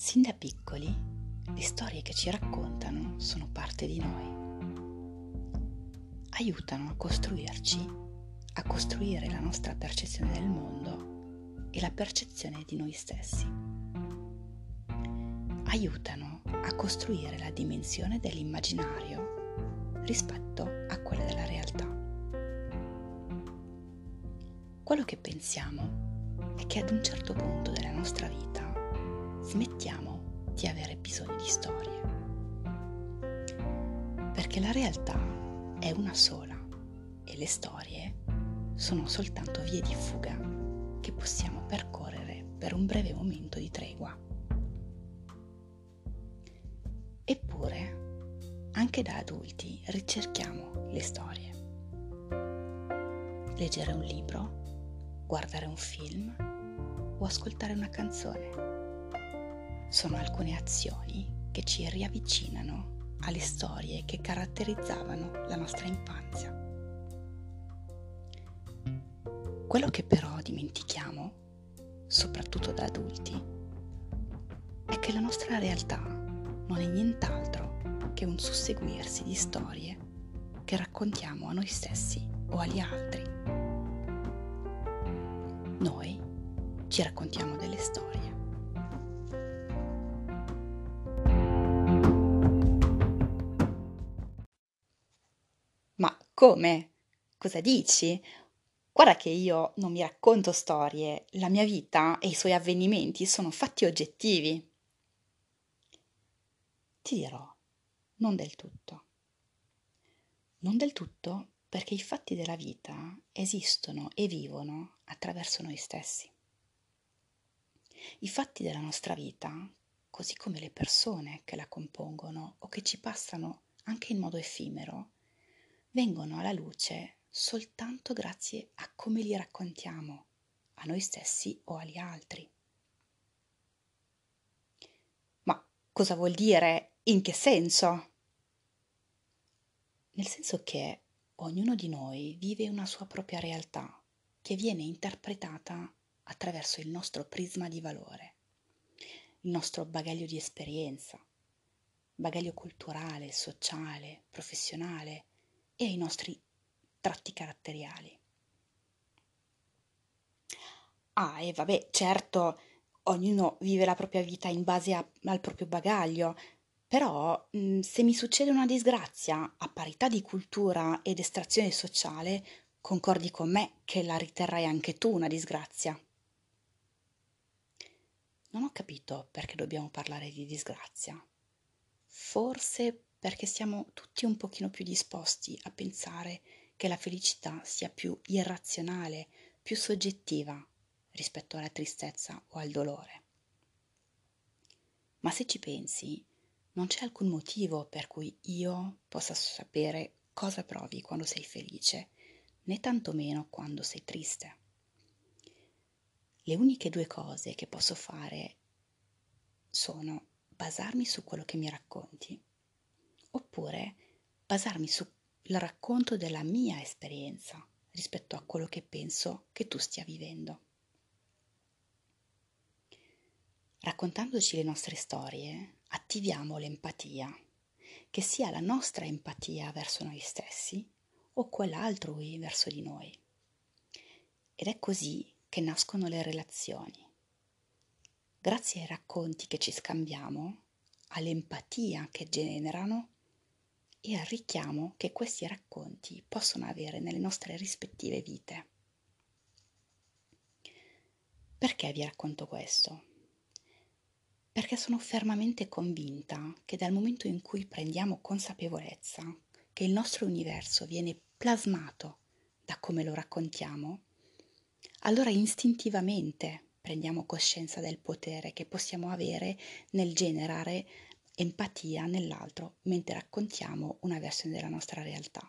Sin da piccoli, le storie che ci raccontano sono parte di noi. Aiutano a costruirci, a costruire la nostra percezione del mondo e la percezione di noi stessi. Aiutano a costruire la dimensione dell'immaginario rispetto a quella della realtà. Quello che pensiamo è che ad un certo punto della nostra vita smettiamo di avere bisogno di storie. Perché la realtà è una sola e le storie sono soltanto vie di fuga che possiamo percorrere per un breve momento di tregua. Eppure, anche da adulti ricerchiamo le storie. Leggere un libro, guardare un film o ascoltare una canzone sono alcune azioni che ci riavvicinano alle storie che caratterizzavano la nostra infanzia. Quello che però dimentichiamo, soprattutto da adulti, è che la nostra realtà non è nient'altro che un susseguirsi di storie che raccontiamo a noi stessi o agli altri. Noi ci raccontiamo delle storie Come? Cosa dici? Guarda che io non mi racconto storie, la mia vita e i suoi avvenimenti sono fatti oggettivi. Ti dirò, non del tutto. Non del tutto perché i fatti della vita esistono e vivono attraverso noi stessi. I fatti della nostra vita, così come le persone che la compongono o che ci passano anche in modo effimero, vengono alla luce soltanto grazie a come li raccontiamo, a noi stessi o agli altri. Ma cosa vuol dire? In che senso? Nel senso che ognuno di noi vive una sua propria realtà che viene interpretata attraverso il nostro prisma di valore, il nostro bagaglio di esperienza, bagaglio culturale, sociale, professionale, e ai nostri tratti caratteriali. Ah, e vabbè, certo, ognuno vive la propria vita in base a, al proprio bagaglio, però mh, mm, se mi succede una disgrazia a parità di cultura ed estrazione sociale, concordi con me che la riterrai anche tu una disgrazia. Non ho capito perché dobbiamo parlare di disgrazia. Forse perché siamo tutti un pochino più disposti a pensare che la felicità sia più irrazionale, più soggettiva rispetto alla tristezza o al dolore. Ma se ci pensi, non c'è alcun motivo per cui io possa sapere cosa provi quando sei felice, né tantomeno quando sei triste. Le uniche due cose che posso fare sono basarmi su quello che mi racconti oppure basarmi sul racconto della mia esperienza rispetto a quello che penso che tu stia vivendo. Raccontandoci le nostre storie, attiviamo l'empatia, che sia la nostra empatia verso noi stessi o quella altrui verso di noi. Ed è così che nascono le relazioni. Grazie ai racconti che ci scambiamo, all'empatia che generano, e al richiamo che questi racconti possono avere nelle nostre rispettive vite. Perché vi racconto questo? Perché sono fermamente convinta che dal momento in cui prendiamo consapevolezza che il nostro universo viene plasmato da come lo raccontiamo, allora istintivamente prendiamo coscienza del potere che possiamo avere nel generare empatia nell'altro mentre raccontiamo una versione della nostra realtà.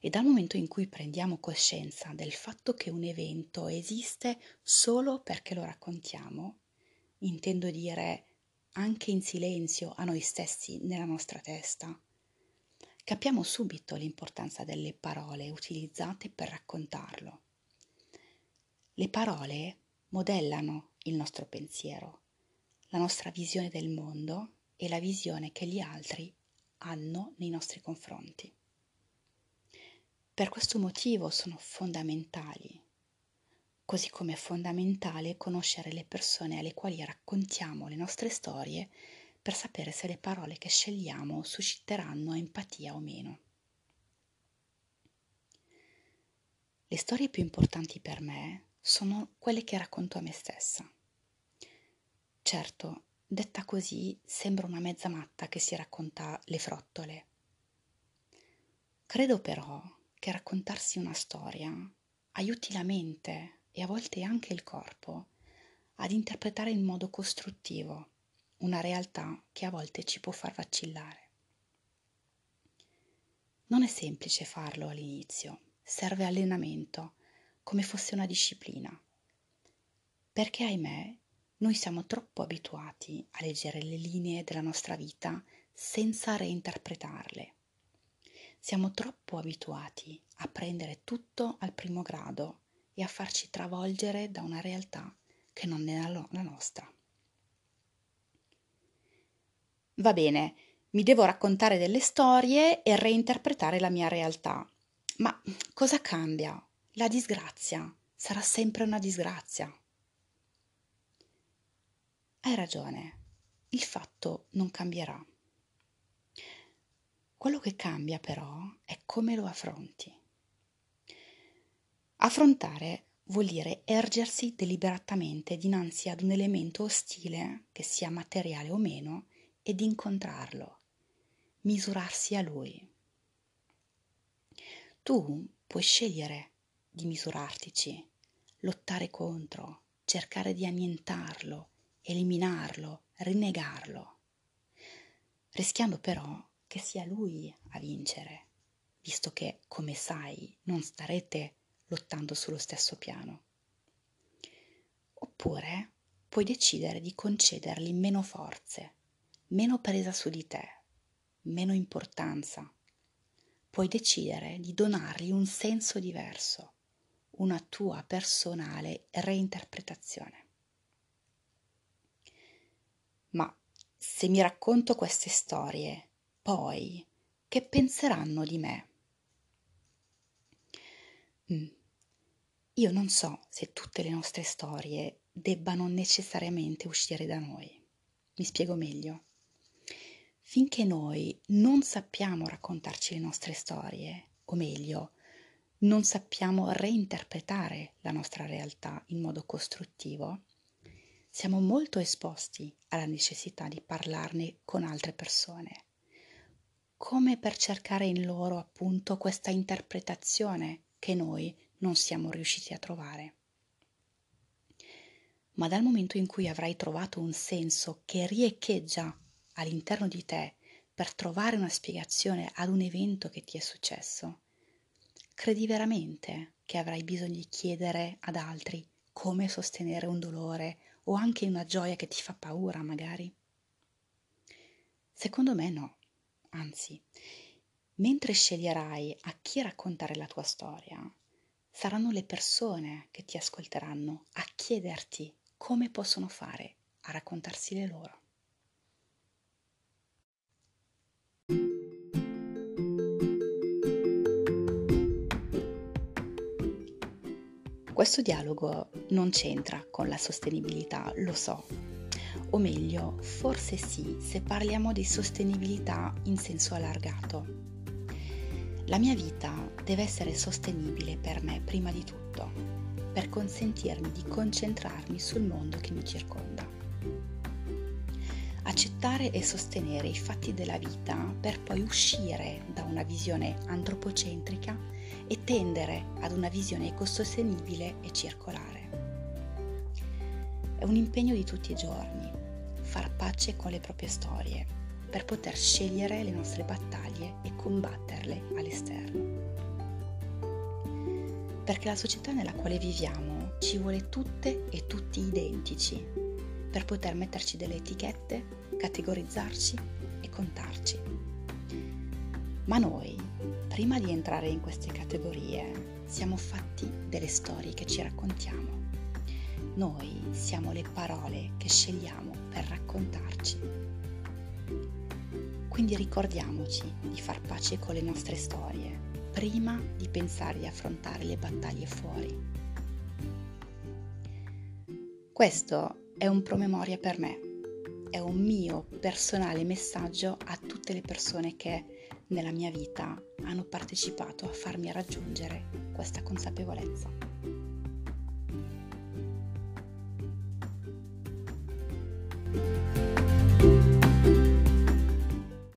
E dal momento in cui prendiamo coscienza del fatto che un evento esiste solo perché lo raccontiamo, intendo dire anche in silenzio a noi stessi nella nostra testa, capiamo subito l'importanza delle parole utilizzate per raccontarlo. Le parole modellano il nostro pensiero la nostra visione del mondo e la visione che gli altri hanno nei nostri confronti. Per questo motivo sono fondamentali, così come è fondamentale conoscere le persone alle quali raccontiamo le nostre storie per sapere se le parole che scegliamo susciteranno empatia o meno. Le storie più importanti per me sono quelle che racconto a me stessa. Certo, detta così sembra una mezza matta che si racconta le frottole. Credo però che raccontarsi una storia aiuti la mente e a volte anche il corpo ad interpretare in modo costruttivo una realtà che a volte ci può far vacillare. Non è semplice farlo all'inizio, serve allenamento, come fosse una disciplina. Perché, ahimè, noi siamo troppo abituati a leggere le linee della nostra vita senza reinterpretarle siamo troppo abituati a prendere tutto al primo grado e a farci travolgere da una realtà che non è la nostra. Va bene, mi devo raccontare delle storie e reinterpretare la mia realtà. Ma cosa cambia? La disgrazia sarà sempre una disgrazia. Hai ragione, il fatto non cambierà. Quello che cambia però è come lo affronti. Affrontare vuol dire ergersi deliberatamente dinanzi ad un elemento ostile, che sia materiale o meno, ed incontrarlo, misurarsi a lui. Tu puoi scegliere di misurartici, lottare contro, cercare di annientarlo, eliminarlo, rinnegarlo, rischiando però che sia lui a vincere, visto che, come sai, non starete lottando sullo stesso piano. Oppure puoi decidere di concedergli meno forze, meno presa su di te, meno importanza. Puoi decidere di donargli un senso diverso, una tua personale reinterpretazione. Ma se mi racconto queste storie poi che penseranno di me? Mm. Io non so se tutte le nostre storie debbano necessariamente uscire da noi. Mi spiego meglio. Finché noi non sappiamo raccontarci le nostre storie, o meglio, non sappiamo reinterpretare la nostra realtà in modo costruttivo, siamo molto esposti alla necessità di parlarne con altre persone come per cercare in loro appunto questa interpretazione che noi non siamo riusciti a trovare. Ma dal momento in cui avrai trovato un senso che riecheggia all'interno di te per trovare una spiegazione ad un evento che ti è successo, credi veramente che avrai bisogno di chiedere ad altri come sostenere un dolore o anche una gioia che ti fa paura magari? Secondo me no. Anzi, mentre sceglierai a chi raccontare la tua storia, saranno le persone che ti ascolteranno a chiederti come possono fare a raccontarsi le loro. Questo dialogo non c'entra con la sostenibilità, lo so, o meglio, forse sì, se parliamo di sostenibilità in senso allargato. La mia vita deve essere sostenibile per me prima di tutto, per consentirmi di concentrarmi sul mondo che mi circonda. Accettare e sostenere i fatti della vita per poi uscire da una visione antropocentrica e tendere ad una visione ecosostenibile e circolare. È un impegno di tutti i giorni, far pace con le proprie storie, per poter scegliere le nostre battaglie e combatterle all'esterno. Perché la società nella quale viviamo ci vuole tutte e tutti identici, per poter metterci delle etichette, categorizzarci e contarci. Ma noi, prima di entrare in queste categorie, siamo fatti delle storie che ci raccontiamo Noi siamo le parole che scegliamo per raccontarci. Quindi ricordiamoci di far pace con le nostre storie prima di pensare di affrontare le battaglie fuori. Questo è un promemoria per me, è un mio personale messaggio a tutte le persone che nella mia vita hanno partecipato a farmi raggiungere questa consapevolezza.